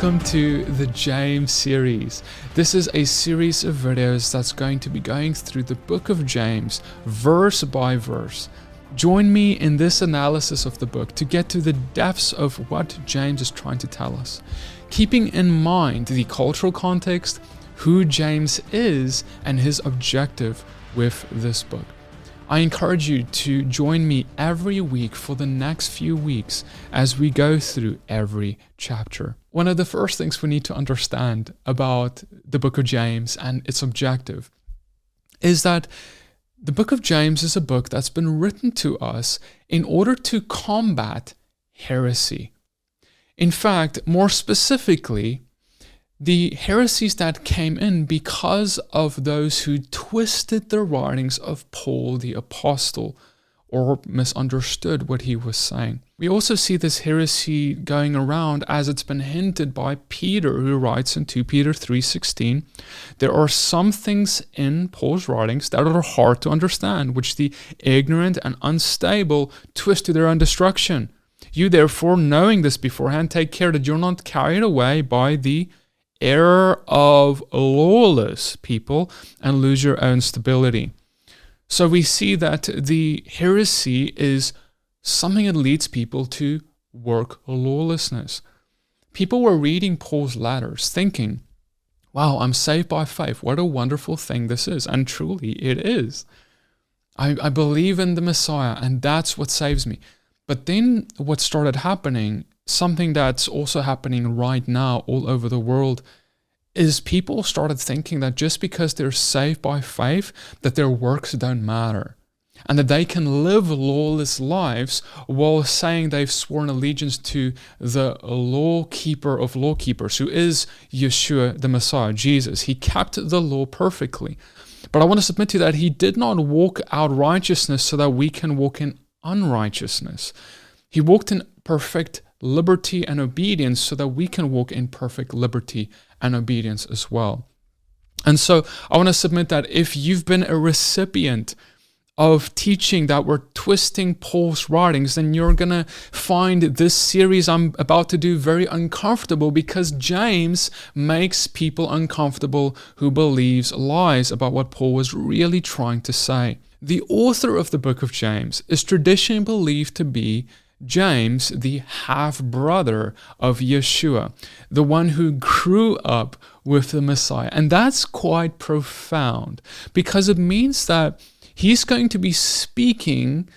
Welcome to the James series. This is a series of videos that's going to be going through the book of James, verse by verse. Join me in this analysis of the book to get to the depths of what James is trying to tell us, keeping in mind the cultural context, who James is, and his objective with this book. I encourage you to join me every week for the next few weeks as we go through every chapter. One of the first things we need to understand about the book of James and its objective is that the book of James is a book that's been written to us in order to combat heresy. In fact, more specifically, the heresies that came in because of those who twisted the writings of Paul the Apostle or misunderstood what he was saying. We also see this heresy going around as it's been hinted by Peter who writes in 2 Peter 3:16 there are some things in Paul's writings that are hard to understand which the ignorant and unstable twist to their own destruction. You therefore knowing this beforehand take care that you're not carried away by the error of lawless people and lose your own stability. So we see that the heresy is something that leads people to work lawlessness. People were reading Paul's letters thinking, wow, I'm saved by faith. What a wonderful thing this is. And truly, it is. I, I believe in the Messiah, and that's what saves me. But then what started happening something that's also happening right now all over the world is people started thinking that just because they're saved by faith that their works don't matter and that they can live lawless lives while saying they've sworn allegiance to the law keeper of law keepers who is Yeshua the Messiah Jesus. He kept the law perfectly. But I want to submit to you that he did not walk out righteousness so that we can walk in unrighteousness. He walked in perfect liberty and obedience so that we can walk in perfect liberty and obedience as well. And so I want to submit that if you've been a recipient of teaching that we're twisting Paul's writings, then you're going to find this series I'm about to do very uncomfortable because James makes people uncomfortable who believes lies about what Paul was really trying to say. The author of the book of James is traditionally believed to be James, the half brother of Yeshua, the one who grew up with the Messiah. And that's quite profound because it means that he's going to be speaking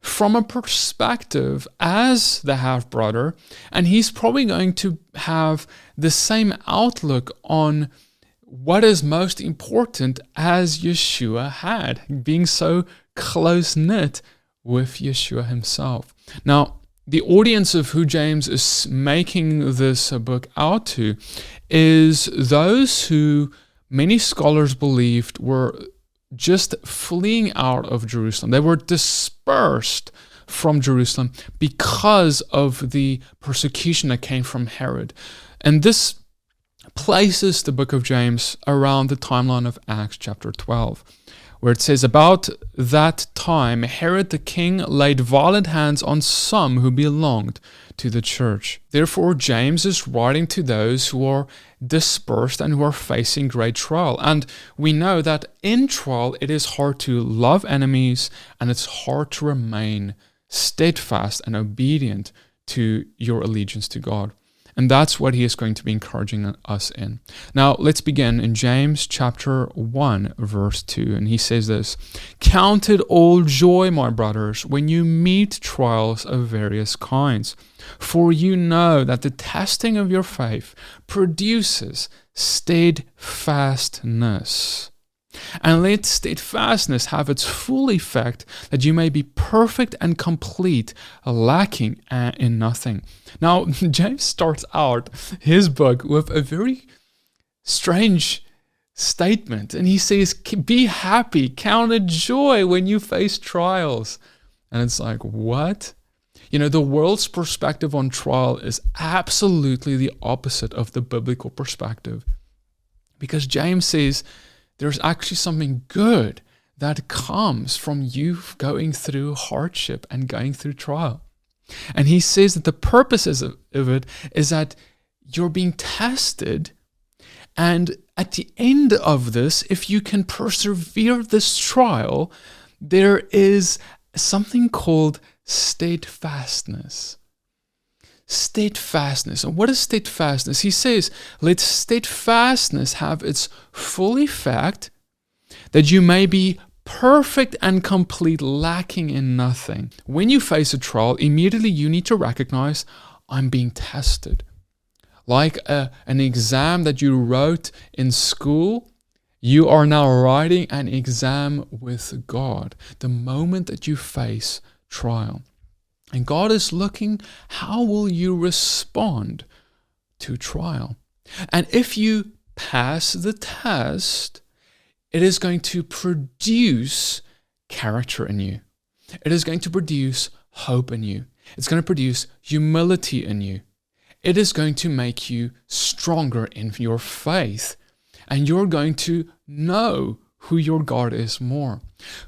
from a perspective as the half brother, and he's probably going to have the same outlook on what is most important as Yeshua had, being so close knit with Yeshua himself. Now, the audience of who James is making this book out to is those who many scholars believed were just fleeing out of Jerusalem. They were dispersed from Jerusalem because of the persecution that came from Herod. And this places the book of James around the timeline of Acts chapter 12 where it says, About that time, Herod the king laid violent hands on some who belonged to the church. Therefore, James is writing to those who are dispersed and who are facing great trial. And we know that in trial, it is hard to love enemies and it's hard to remain steadfast and obedient to your allegiance to God. And that's what he is going to be encouraging us in. Now, let's begin in James chapter 1, verse 2. And he says this Count it all joy, my brothers, when you meet trials of various kinds. For you know that the testing of your faith produces steadfastness. And let steadfastness have its full effect, that you may be perfect and complete, lacking uh, in nothing. Now, James starts out his book with a very strange statement, and he says, Be happy, count it joy when you face trials. And it's like, what? You know, the world's perspective on trial is absolutely the opposite of the biblical perspective. Because James says, there's actually something good that comes from you going through hardship and going through trial. And he says that the purpose of, of it is that you're being tested. And at the end of this, if you can persevere this trial, there is something called steadfastness. Steadfastness. And what is steadfastness? He says, Let steadfastness have its full effect, that you may be perfect and complete, lacking in nothing. When you face a trial, immediately you need to recognize I'm being tested. Like a, an exam that you wrote in school, you are now writing an exam with God the moment that you face trial. And God is looking, how will you respond to trial? And if you pass the test, it is going to produce character in you. It is going to produce hope in you. It's going to produce humility in you. It is going to make you stronger in your faith and you're going to know who your God is more.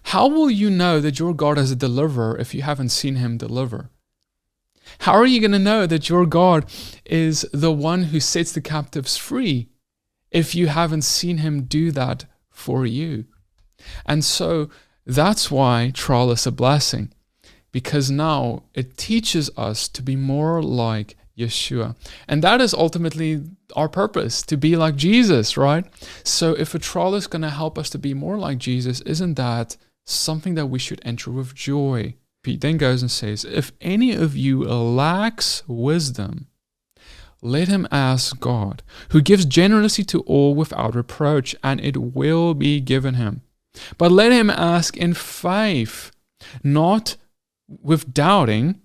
How will you know that your God is a deliverer if you haven't seen him deliver? How are you going to know that your God is the one who sets the captives free if you haven't seen him do that for you? And so that's why trial is a blessing, because now it teaches us to be more like Yeshua. And that is ultimately our purpose to be like Jesus, right? So if a trial is going to help us to be more like Jesus, isn't that something that we should enter with joy? He then goes and says, If any of you lacks wisdom, let him ask God, who gives generously to all without reproach, and it will be given him. But let him ask in faith, not with doubting.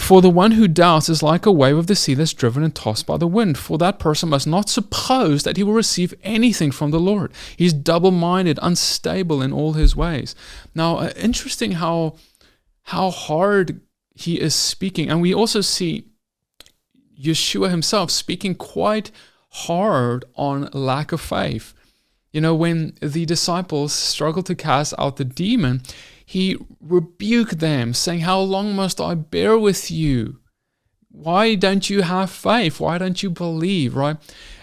For the one who doubts is like a wave of the sea that's driven and tossed by the wind. For that person must not suppose that he will receive anything from the Lord. He's double minded, unstable in all his ways. Now, uh, interesting how, how hard he is speaking. And we also see Yeshua himself speaking quite hard on lack of faith. You know, when the disciples struggled to cast out the demon, he rebuked them, saying, How long must I bear with you? Why don't you have faith? Why don't you believe? Right?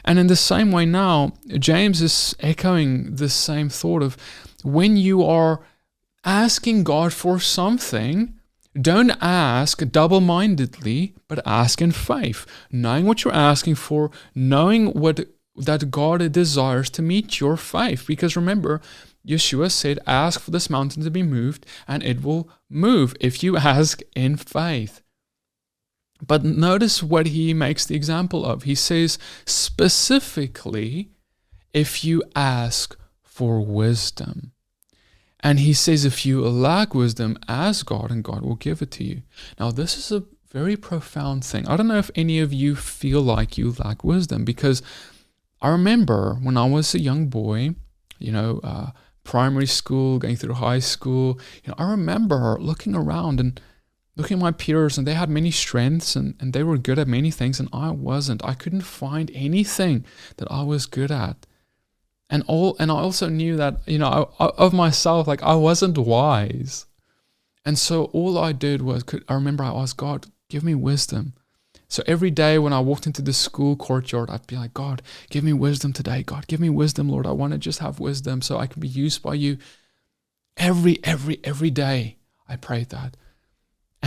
And in the same way now, James is echoing the same thought of when you are asking God for something, don't ask double mindedly, but ask in faith, knowing what you're asking for, knowing what that God desires to meet your faith. Because remember, Yeshua said, Ask for this mountain to be moved, and it will move if you ask in faith. But notice what he makes the example of. He says, specifically, if you ask for wisdom. And he says, if you lack wisdom, ask God, and God will give it to you. Now, this is a very profound thing. I don't know if any of you feel like you lack wisdom because I remember when I was a young boy, you know, uh, primary school, going through high school, you know, I remember looking around and looking at my peers and they had many strengths and, and they were good at many things and I wasn't. I couldn't find anything that I was good at. And all and I also knew that, you know, I, of myself, like I wasn't wise. And so all I did was could I remember I asked God, give me wisdom. So every day when I walked into the school courtyard, I'd be like, God, give me wisdom today. God, give me wisdom, Lord. I want to just have wisdom so I can be used by you. Every, every, every day I prayed that.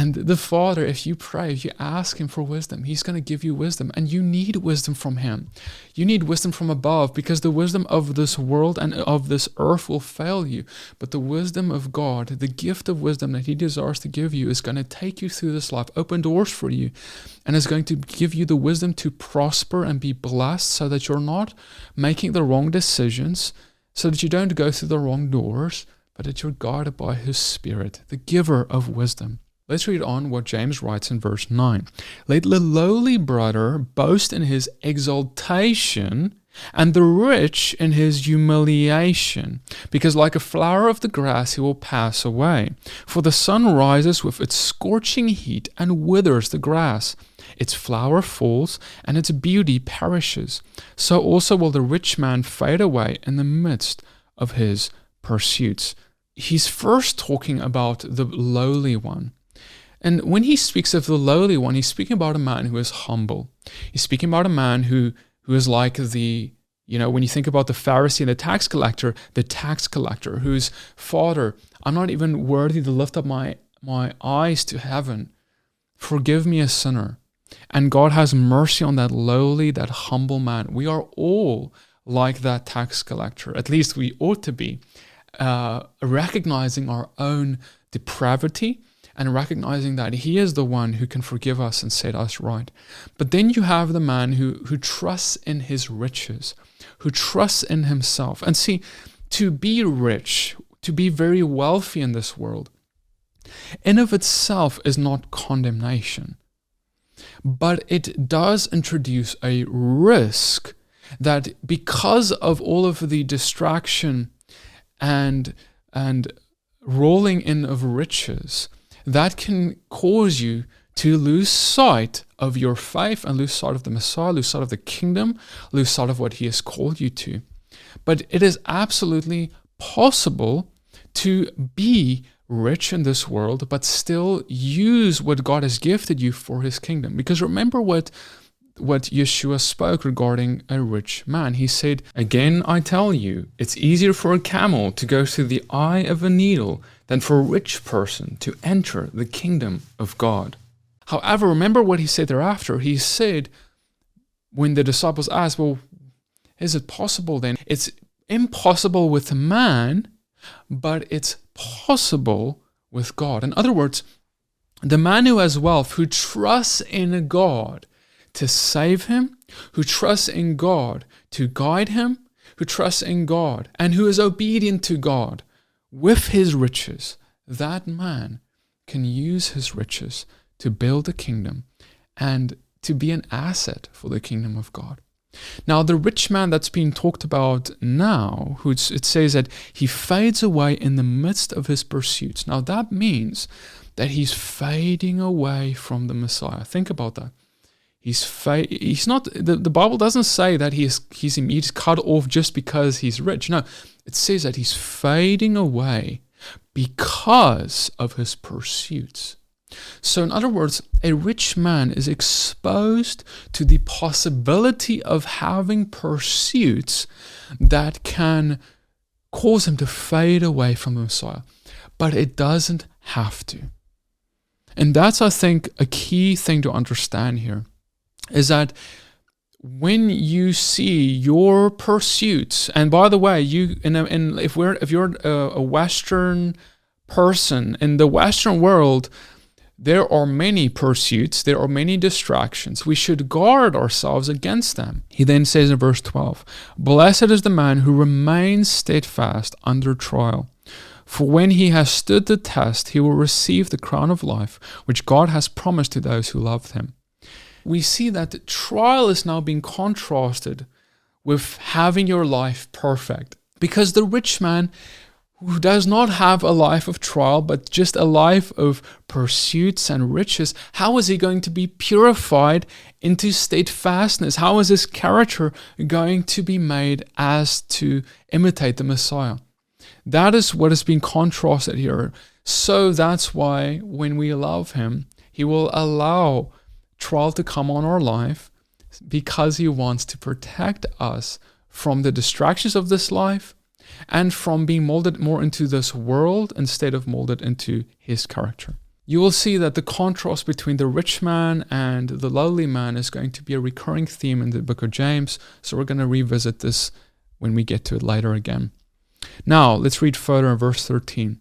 And the Father, if you pray, if you ask Him for wisdom, He's going to give you wisdom. And you need wisdom from Him. You need wisdom from above because the wisdom of this world and of this earth will fail you. But the wisdom of God, the gift of wisdom that He desires to give you, is going to take you through this life, open doors for you, and is going to give you the wisdom to prosper and be blessed so that you're not making the wrong decisions, so that you don't go through the wrong doors, but that you're guided by His Spirit, the giver of wisdom. Let's read on what James writes in verse 9. Let the lowly brother boast in his exaltation, and the rich in his humiliation, because like a flower of the grass he will pass away. For the sun rises with its scorching heat and withers the grass. Its flower falls, and its beauty perishes. So also will the rich man fade away in the midst of his pursuits. He's first talking about the lowly one And when he speaks of the lowly one, he's speaking about a man who is humble. He's speaking about a man who who is like the you know, when you think about the Pharisee and the tax collector, the tax collector whose father, I'm not even worthy to lift up my my eyes to heaven. Forgive me a sinner. And God has mercy on that lowly, that humble man. We are all like that tax collector. At least we ought to be, uh, recognizing our own depravity and recognizing that He is the one who can forgive us and set us right. But then you have the man who, who trusts in his riches, who trusts in himself. And see, to be rich, to be very wealthy in this world, in of itself is not condemnation, but it does introduce a risk that because of all of the distraction and and rolling in of riches, that can cause you to lose sight of your faith and lose sight of the Messiah, lose sight of the kingdom, lose sight of what He has called you to. But it is absolutely possible to be rich in this world, but still use what God has gifted you for His kingdom. Because remember what what Yeshua spoke regarding a rich man. He said, Again, I tell you, it's easier for a camel to go through the eye of a needle than for a rich person to enter the kingdom of God. However, remember what he said thereafter. He said, when the disciples asked, Well, is it possible then? It's impossible with man, but it's possible with God. In other words, the man who has wealth, who trusts in God, to save him, who trusts in God to guide him, who trusts in God, and who is obedient to God with his riches, that man can use his riches to build a kingdom and to be an asset for the kingdom of God. Now, the rich man that's being talked about now, who it says that he fades away in the midst of his pursuits. Now, that means that he's fading away from the Messiah. Think about that. He's fa- he's not the, the Bible doesn't say that he's he's he's cut off just because he's rich. No, it says that he's fading away because of his pursuits. So, in other words, a rich man is exposed to the possibility of having pursuits that can cause him to fade away from the Messiah. But it doesn't have to. And that's, I think, a key thing to understand here is that when you see your pursuits, and by the way, you in, a, in if we're if you're a, a Western person in the Western world, there are many pursuits, there are many distractions. We should guard ourselves against them. He then says in verse 12, Blessed is the man who remains steadfast under trial. For when he has stood the test, he will receive the crown of life, which God has promised to those who love him we see that trial is now being contrasted with having your life perfect. Because the rich man who does not have a life of trial, but just a life of pursuits and riches, how is he going to be purified into steadfastness? How is his character going to be made as to imitate the Messiah? That is what is being contrasted here. So that's why when we love him, he will allow trial to come on our life because He wants to protect us from the distractions of this life and from being molded more into this world instead of molded into His character. You will see that the contrast between the rich man and the lowly man is going to be a recurring theme in the book of James. So we're going to revisit this when we get to it later again. Now, let's read further in verse 13.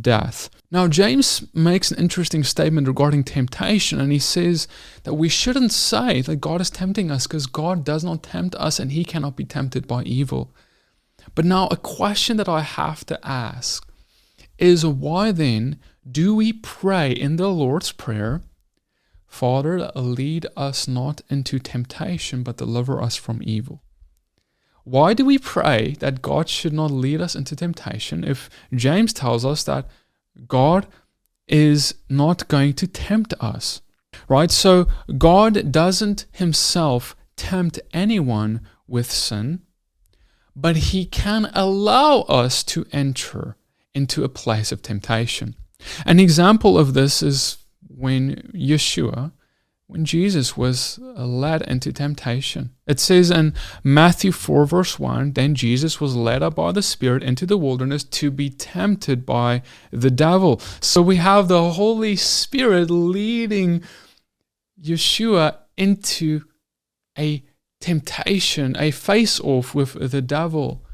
death. Now, James makes an interesting statement regarding temptation, and he says that we shouldn't say that God is tempting us because God does not tempt us and he cannot be tempted by evil. But now, a question that I have to ask is why then do we pray in the Lord's Prayer, Father, lead us not into temptation, but deliver us from evil? Why do we pray that God should not lead us into temptation if James tells us that God is not going to tempt us? Right? So God doesn't himself tempt anyone with sin, but he can allow us to enter into a place of temptation. An example of this is when Yeshua when Jesus was uh, led into temptation. It says in Matthew 4, verse 1 Then Jesus was led up by the Spirit into the wilderness to be tempted by the devil. So we have the Holy Spirit leading Yeshua into a temptation, a face off with the devil.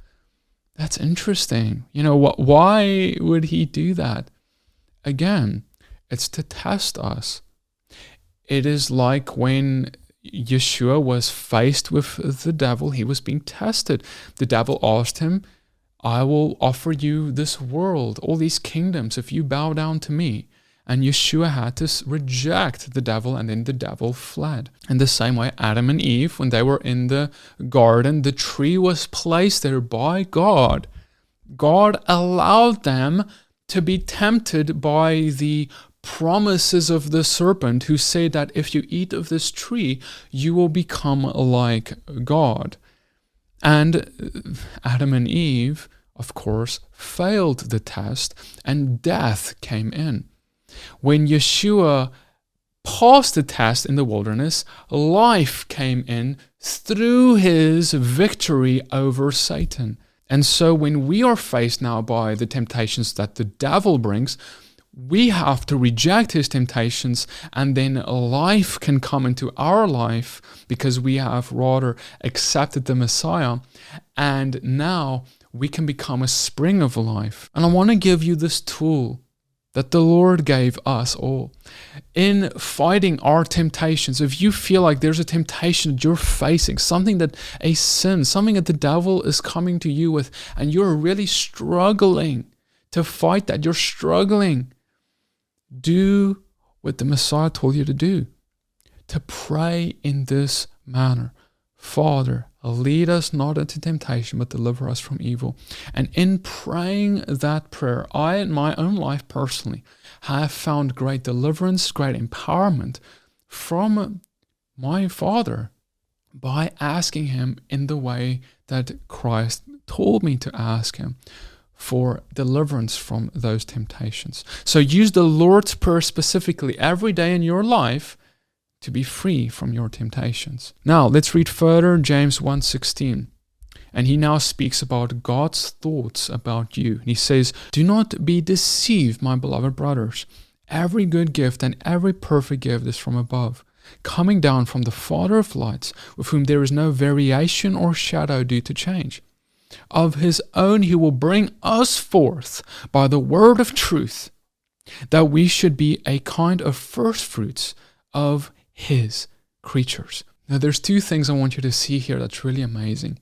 That's interesting. You know, what, why would he do that? Again, it's to test us it is like when Yeshua was faced with the devil, he was being tested. The devil asked him, I will offer you this world, all these kingdoms, if you bow down to me. And Yeshua had to reject the devil, and then the devil fled. In the same way, Adam and Eve, when they were in the garden, the tree was placed there by God. God allowed them to be tempted by the promises of the serpent who say that if you eat of this tree, you will become like God. And uh, Adam and Eve, of course, failed the test and death came in. When Yeshua passed the test in the wilderness, life came in through his victory over Satan. And so when we are faced now by the temptations that the devil brings, we have to reject his temptations and then life can come into our life because we have rather accepted the Messiah and now we can become a spring of life. And I want to give you this tool that the Lord gave us all. In fighting our temptations, if you feel like there's a temptation that you're facing, something that a sin, something that the devil is coming to you with, and you're really struggling to fight that, you're struggling do what the Messiah told you to do to pray in this manner Father, lead us not into temptation, but deliver us from evil. And in praying that prayer, I, in my own life personally, have found great deliverance, great empowerment from my Father by asking Him in the way that Christ told me to ask Him for deliverance from those temptations. So use the Lord's Prayer specifically every day in your life to be free from your temptations. Now, let's read further James 1:16. And he now speaks about God's thoughts about you. And he says, "Do not be deceived, my beloved brothers. Every good gift and every perfect gift is from above, coming down from the Father of lights, with whom there is no variation or shadow due to change." Of his own he will bring us forth by the word of truth, that we should be a kind of first fruits of his creatures. Now, there's two things I want you to see here that's really amazing.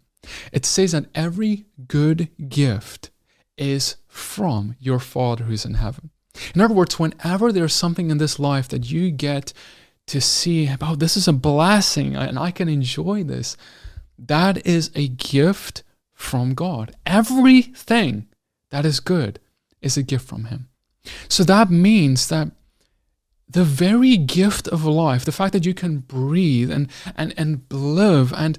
It says that every good gift is from your Father who's in heaven. In other words, whenever there's something in this life that you get to see oh, this is a blessing and I can enjoy this, that is a gift from God. Everything that is good is a gift from Him. So that means that the very gift of life, the fact that you can breathe and and and live and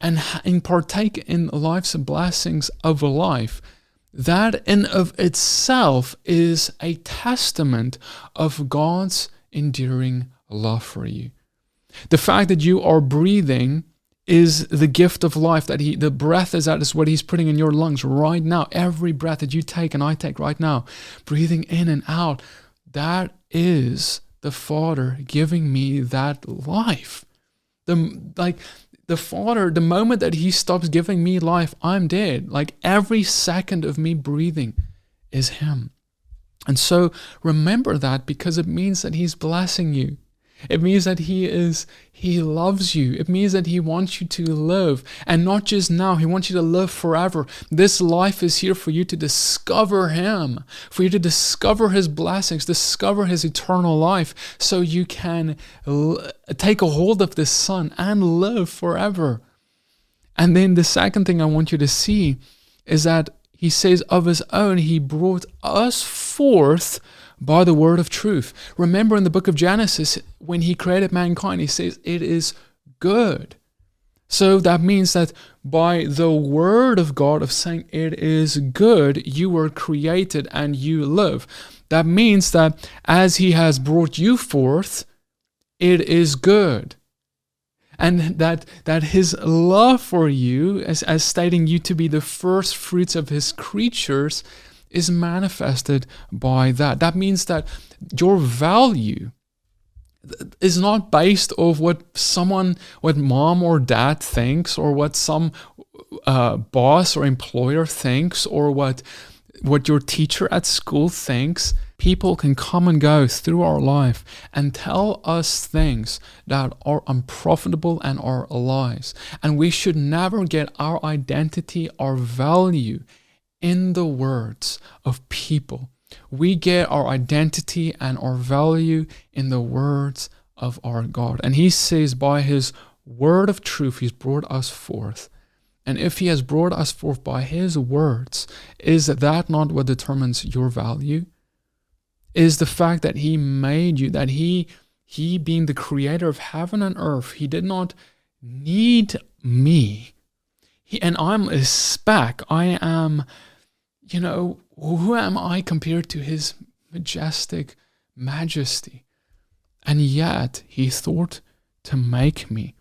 and, and partake in life's blessings of life, that in of itself is a testament of God's enduring love for you. The fact that you are breathing is the gift of life that he the breath is that is what he's putting in your lungs right now. Every breath that you take and i take right now breathing in and out that is the father giving me that life. The like the father the moment that he stops giving me life i'm dead. Like every second of me breathing is him. And so remember that because it means that he's blessing you it means that he is he loves you. It means that he wants you to live and not just now, he wants you to live forever. This life is here for you to discover him, for you to discover his blessings, discover his eternal life so you can l- take a hold of this son and live forever. And then the second thing I want you to see is that he says, of his own, he brought us forth by the word of truth. Remember in the book of Genesis, when he created mankind, he says, it is good. So that means that by the word of God of saying it is good, you were created and you live. That means that as he has brought you forth, it is good. And that, that his love for you, as, as stating you to be the first fruits of his creatures, is manifested by that. That means that your value is not based off what someone, what mom or dad thinks, or what some uh, boss or employer thinks, or what what your teacher at school thinks. People can come and go through our life and tell us things that are unprofitable and are lies. And we should never get our identity, our value in the words of people. We get our identity and our value in the words of our God. And he says, by his word of truth, he's brought us forth. And if he has brought us forth by his words, is that not what determines your value? is the fact that he made you, that he he being the creator of heaven and earth, he did not need me. He, and I'm a speck. I am, you know, who am I compared to his majestic majesty? And yet he thought to make me.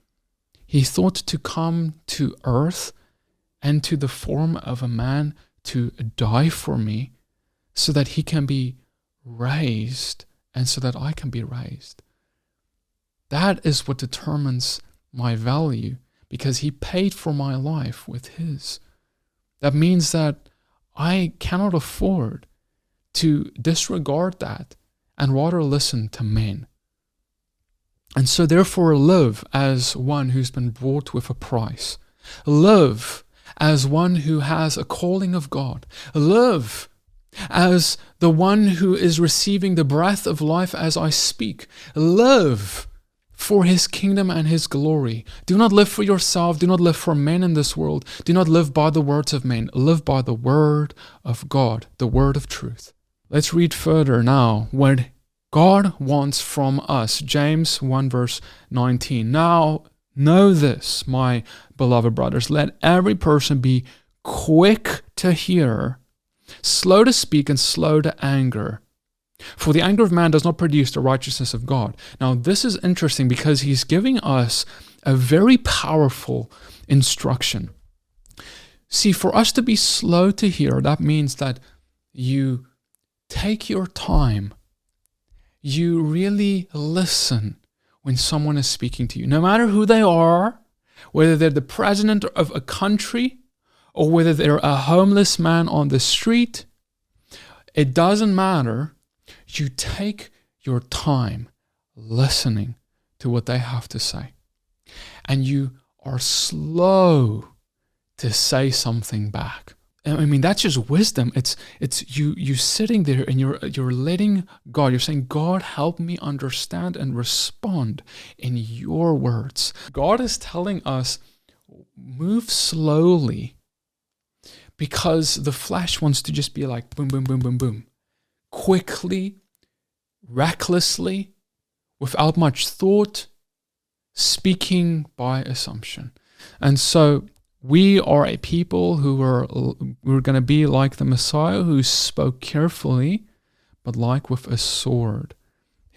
He thought to come to earth and to the form of a man to die for me so that he can be raised and so that I can be raised. That is what determines my value because he paid for my life with his. That means that I cannot afford to disregard that and rather listen to men. And so, therefore, live as one who's been bought with a price. Live as one who has a calling of God. Live as the one who is receiving the breath of life as I speak. Live for his kingdom and his glory. Do not live for yourself. Do not live for men in this world. Do not live by the words of men. Live by the word of God, the word of truth. Let's read further now what God wants from us. James 1 verse 19. Now know this, my beloved brothers. Let every person be quick to hear slow to speak and slow to anger. For the anger of man does not produce the righteousness of God. Now, this is interesting because he's giving us a very powerful instruction. See, for us to be slow to hear, that means that you take your time, you really listen when someone is speaking to you, no matter who they are, whether they're the president of a country or whether they're a homeless man on the street, it doesn't matter. You take your time listening to what they have to say. And you are slow to say something back. I mean that's just wisdom. It's it's you you sitting there and you're you're letting God. You're saying, God, help me understand and respond in your words. God is telling us, move slowly because the flesh wants to just be like boom, boom, boom, boom, boom, quickly, recklessly, without much thought, speaking by assumption. And so we are a people who are we're going to be like the Messiah who spoke carefully, but like with a sword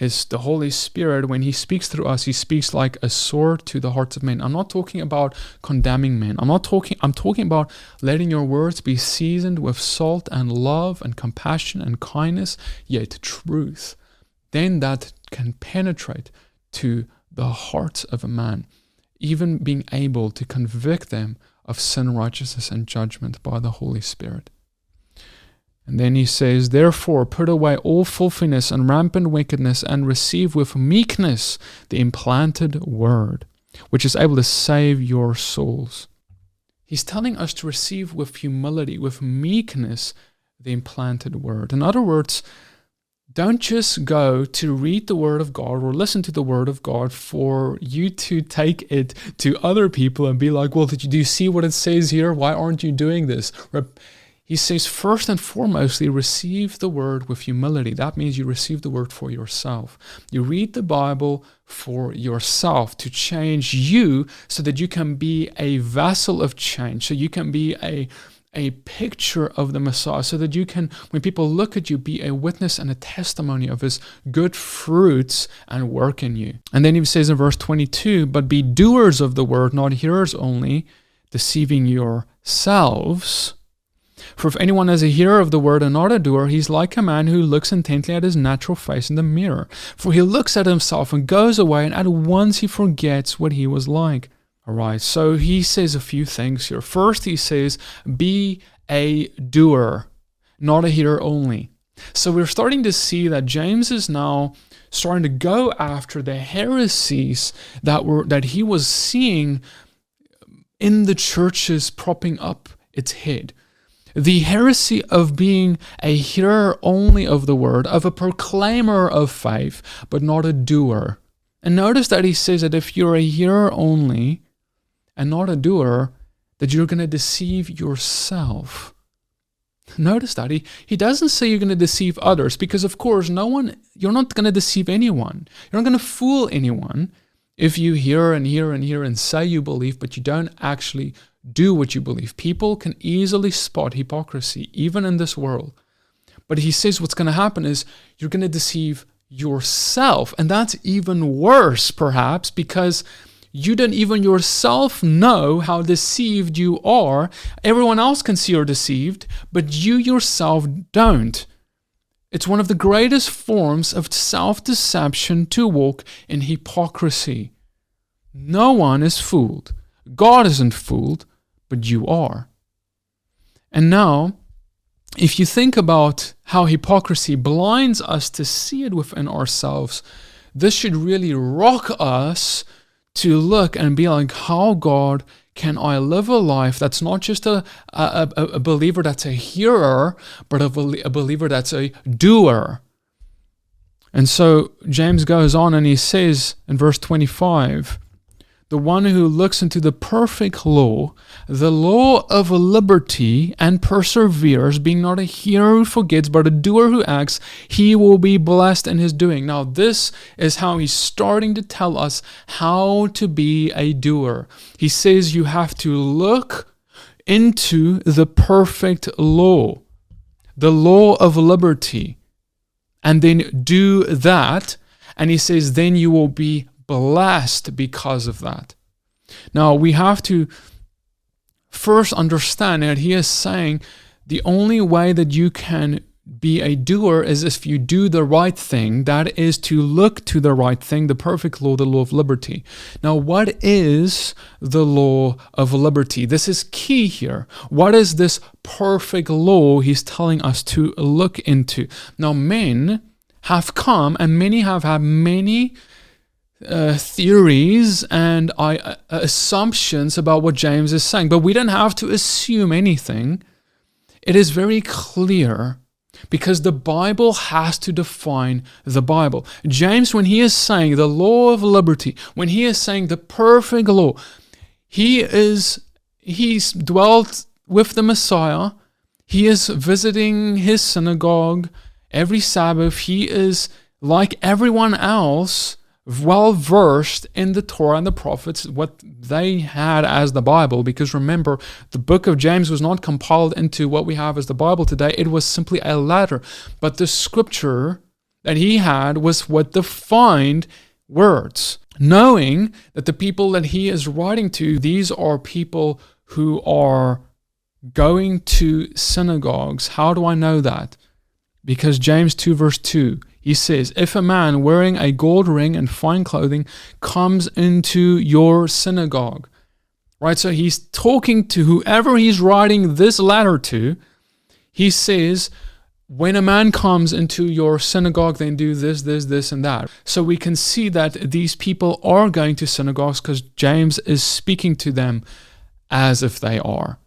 his the Holy Spirit, when he speaks through us, he speaks like a sword to the hearts of men. I'm not talking about condemning men. I'm not talking I'm talking about letting your words be seasoned with salt and love and compassion and kindness, yet truth. Then that can penetrate to the hearts of a man, even being able to convict them of sin, righteousness, and judgment by the Holy Spirit. And then he says, Therefore, put away all filthiness and rampant wickedness, and receive with meekness the implanted word, which is able to save your souls. He's telling us to receive with humility, with meekness, the implanted word. In other words, don't just go to read the Word of God or listen to the Word of God for you to take it to other people and be like, well, did you, do you see what it says here? Why aren't you doing this? He says, first and foremostly, receive the Word with humility. That means you receive the Word for yourself. You read the Bible for yourself to change you so that you can be a vessel of change, so you can be a a picture of the Messiah so that you can, when people look at you, be a witness and a testimony of his good fruits and work in you. And then he says in verse 22 But be doers of the word, not hearers only, deceiving yourselves. For if anyone is a hearer of the word and not a doer, he's like a man who looks intently at his natural face in the mirror. For he looks at himself and goes away, and at once he forgets what he was like. All right, so he says a few things here. First, he says, be a doer, not a hearer only. So we're starting to see that James is now starting to go after the heresies that were that he was seeing in the churches propping up its head. The heresy of being a hearer only of the word, of a proclaimer of faith, but not a doer. And notice that he says that if you're a hearer only, and not a doer, that you're going to deceive yourself. Notice that he, he doesn't say you're going to deceive others because, of course, no one, you're not going to deceive anyone. You're not going to fool anyone if you hear and hear and hear and say you believe, but you don't actually do what you believe. People can easily spot hypocrisy, even in this world. But he says what's going to happen is you're going to deceive yourself. And that's even worse, perhaps, because you don't even yourself know how deceived you are. Everyone else can see you're deceived, but you yourself don't. It's one of the greatest forms of self deception to walk in hypocrisy. No one is fooled. God isn't fooled, but you are. And now, if you think about how hypocrisy blinds us to see it within ourselves, this should really rock us to look and be like, how God can I live a life that's not just a, a, a, a believer that's a hearer, but a, a believer that's a doer? And so James goes on and he says in verse 25, the one who looks into the perfect law, the law of liberty, and perseveres, being not a hearer who forgets, but a doer who acts, he will be blessed in his doing. Now, this is how he's starting to tell us how to be a doer. He says you have to look into the perfect law, the law of liberty, and then do that. And he says, then you will be blessed because of that. Now, we have to first understand that he is saying the only way that you can be a doer is if you do the right thing. That is to look to the right thing, the perfect law, the law of liberty. Now, what is the law of liberty? This is key here. What is this perfect law he's telling us to look into? Now, men have come and many have had many uh, theories and uh, assumptions about what James is saying, but we don't have to assume anything. It is very clear because the Bible has to define the Bible. James, when he is saying the law of liberty, when he is saying the perfect law, he is he's dwelt with the Messiah. He is visiting his synagogue every Sabbath. He is like everyone else well versed in the Torah and the prophets, what they had as the Bible. Because remember, the book of James was not compiled into what we have as the Bible today, it was simply a letter. But the scripture that he had was what defined words, knowing that the people that he is writing to, these are people who are going to synagogues. How do I know that? Because James 2, verse 2 he says, If a man wearing a gold ring and fine clothing comes into your synagogue, right? So he's talking to whoever he's writing this letter to. He says, when a man comes into your synagogue, then do this, this, this, and that. So we can see that these people are going to synagogues because James is speaking to them as if they are.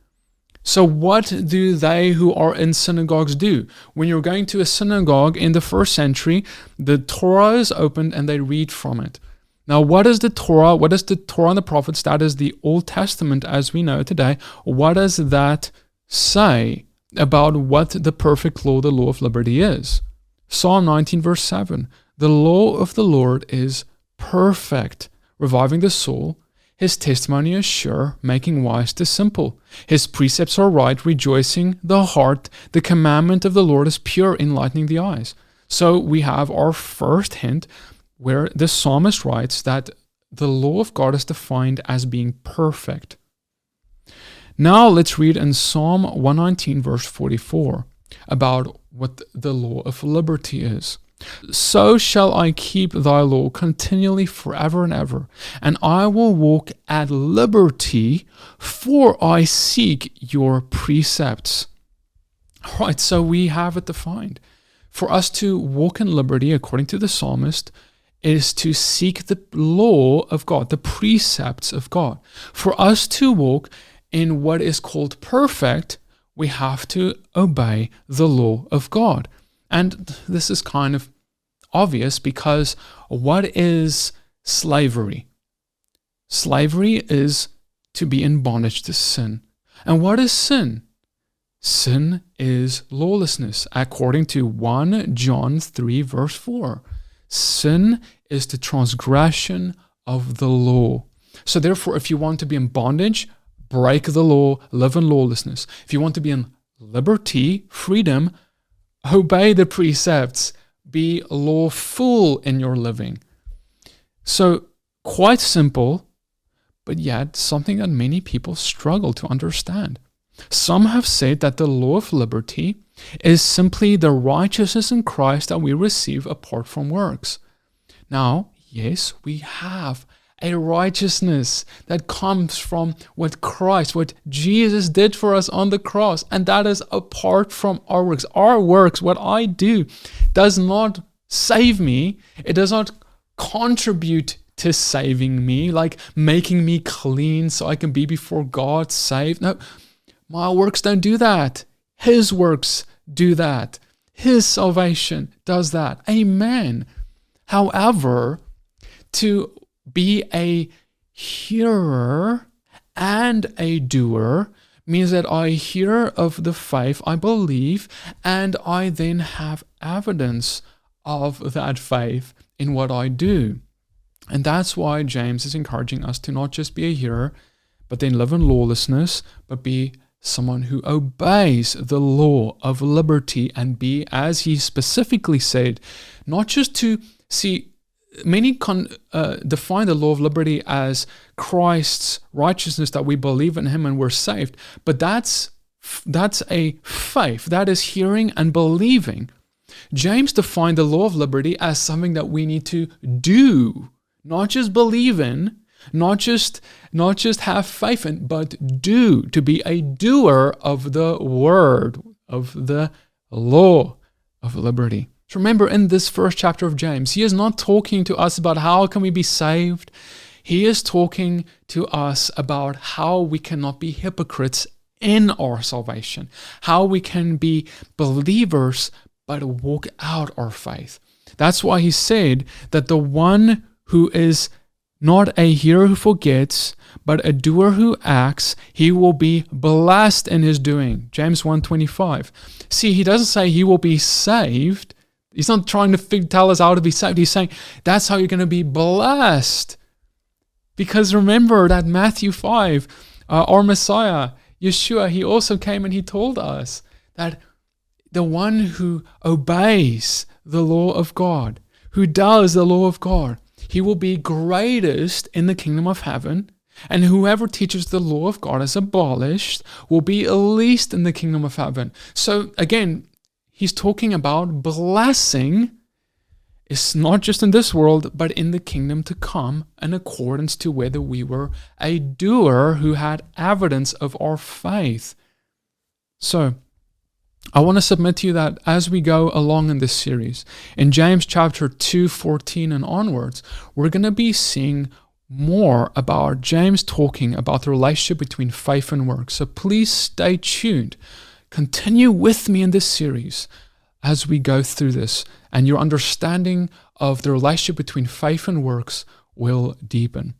So, what do they who are in synagogues do? When you're going to a synagogue in the first century, the Torah is opened and they read from it. Now, what is the Torah? What is the Torah and the prophets? That is the Old Testament as we know it today. What does that say about what the perfect law, the law of liberty, is? Psalm 19, verse 7 The law of the Lord is perfect, reviving the soul. His testimony is sure, making wise the simple. His precepts are right, rejoicing the heart. The commandment of the Lord is pure, enlightening the eyes. So we have our first hint where the psalmist writes that the law of God is defined as being perfect. Now let's read in Psalm 119, verse 44, about what the law of liberty is. So shall I keep thy law continually forever and ever, and I will walk at liberty, for I seek your precepts. All right, so we have it defined. For us to walk in liberty, according to the psalmist, is to seek the law of God, the precepts of God. For us to walk in what is called perfect, we have to obey the law of God. And this is kind of obvious because what is slavery? Slavery is to be in bondage to sin. And what is sin? Sin is lawlessness, according to 1 John 3, verse 4. Sin is the transgression of the law. So, therefore, if you want to be in bondage, break the law, live in lawlessness. If you want to be in liberty, freedom, obey the precepts, be lawful in your living. So, quite simple, but yet something that many people struggle to understand. Some have said that the law of liberty is simply the righteousness in Christ that we receive apart from works. Now, yes, we have a righteousness that comes from what Christ, what Jesus did for us on the cross, and that is apart from our works. Our works, what I do, does not save me, it does not contribute to saving me, like making me clean so I can be before God saved. No, my works don't do that. His works do that. His salvation does that. Amen. However, to be a hearer and a doer means that I hear of the faith, I believe, and I then have evidence of that faith in what I do. And that's why James is encouraging us to not just be a hearer, but then live in lawlessness, but be someone who obeys the law of liberty and be, as he specifically said, not just to see. Many con, uh, define the law of liberty as Christ's righteousness that we believe in Him and we're saved, but that's that's a faith. That is hearing and believing. James defined the law of liberty as something that we need to do, not just believe in, not just not just have faith in, but do, to be a doer of the word, of the law of liberty. Remember in this first chapter of James, he is not talking to us about how can we be saved. He is talking to us about how we cannot be hypocrites in our salvation, how we can be believers but walk out our faith. That's why he said that the one who is not a hearer who forgets, but a doer who acts, he will be blessed in his doing. James 1:25. See, he doesn't say he will be saved. He's not trying to tell us how to be saved. He's saying that's how you're going to be blessed. Because remember that Matthew 5, uh, our Messiah, Yeshua, he also came and he told us that the one who obeys the law of God, who does the law of God, he will be greatest in the kingdom of heaven. And whoever teaches the law of God is abolished will be least in the kingdom of heaven. So again, he's talking about blessing. It's not just in this world, but in the kingdom to come, in accordance to whether we were a doer who had evidence of our faith. So, I want to submit to you that as we go along in this series, in James chapter 2, 14 and onwards, we're going to be seeing more about James talking about the relationship between faith and work. So please stay tuned. Continue with me in this series as we go through this, and your understanding of the relationship between faith and works will deepen.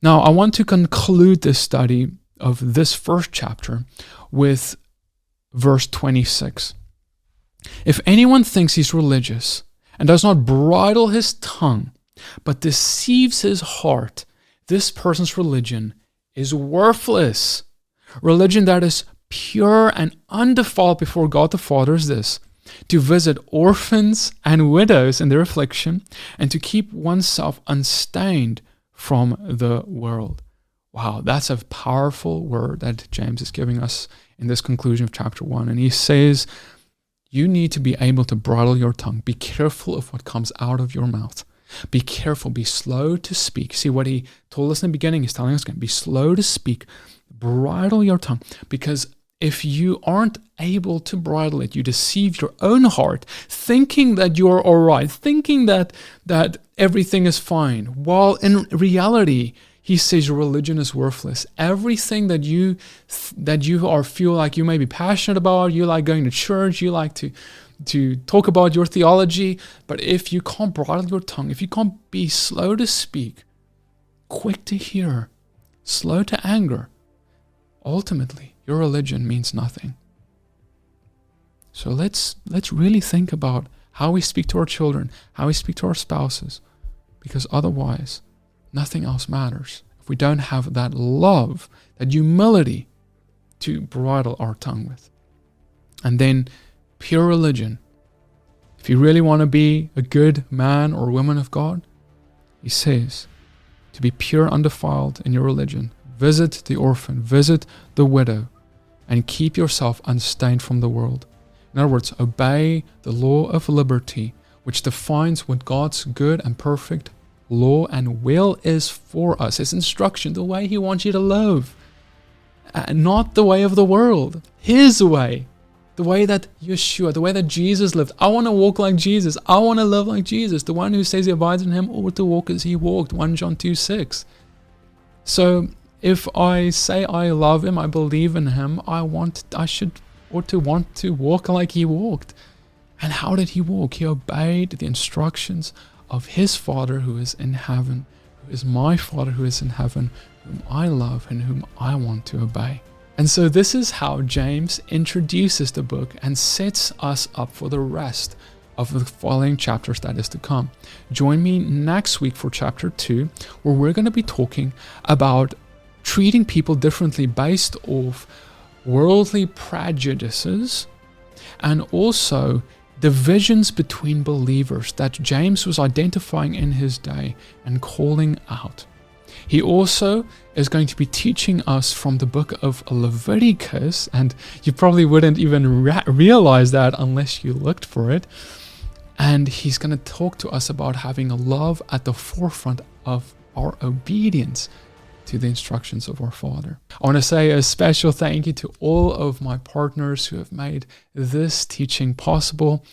Now, I want to conclude this study of this first chapter with verse 26. If anyone thinks he's religious and does not bridle his tongue, but deceives his heart, this person's religion is worthless. Religion that is pure and undefiled before God the Father is this to visit orphans and widows in their affliction, and to keep oneself unstained from the world. Wow, that's a powerful word that James is giving us in this conclusion of chapter 1. And he says, You need to be able to bridle your tongue. Be careful of what comes out of your mouth. Be careful, be slow to speak. See what he told us in the beginning, he's telling us again be slow to speak, bridle your tongue, because if you aren't able to bridle it, you deceive your own heart, thinking that you're all right, thinking that that everything is fine, while in reality, he says your religion is worthless. Everything that you that you are feel like you may be passionate about, you like going to church, you like to to talk about your theology, but if you can't bridle your tongue, if you can't be slow to speak, quick to hear, slow to anger, ultimately your religion means nothing. So let's let's really think about how we speak to our children, how we speak to our spouses, because otherwise nothing else matters. If we don't have that love, that humility to bridle our tongue with. And then pure religion. If you really want to be a good man or woman of God, he says, to be pure, undefiled in your religion, visit the orphan, visit the widow, and keep yourself unstained from the world. In other words, obey the law of liberty, which defines what God's good and perfect law and will is for us. His instruction, the way He wants you to live, uh, not the way of the world, His way, the way that Yeshua, the way that Jesus lived. I want to walk like Jesus. I want to live like Jesus. The one who says he abides in Him ought to walk as He walked. 1 John 2 6. So if I say I love him, I believe in him, I want I should ought to want to walk like he walked. And how did he walk? He obeyed the instructions of his Father who is in heaven, who is my Father who is in heaven, whom I love and whom I want to obey. And so this is how James introduces the book and sets us up for the rest of the following chapters that is to come. Join me next week for chapter 2, where we're going to be talking about treating people differently based off worldly prejudices and also divisions between believers that James was identifying in his day and calling out. He also is going to be teaching us from the book of Leviticus, and you probably wouldn't even re- realize that unless you looked for it. And he's going to talk to us about having love at the forefront of our obedience to the instructions of our Father. I want to say a special thank you to all of my partners who have made this teaching possible.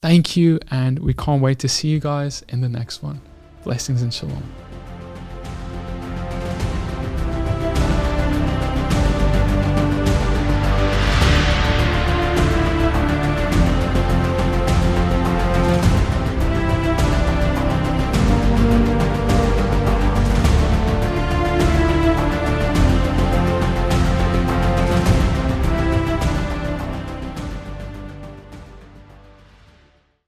Thank you, and we can't wait to see you guys in the next one. Blessings and shalom.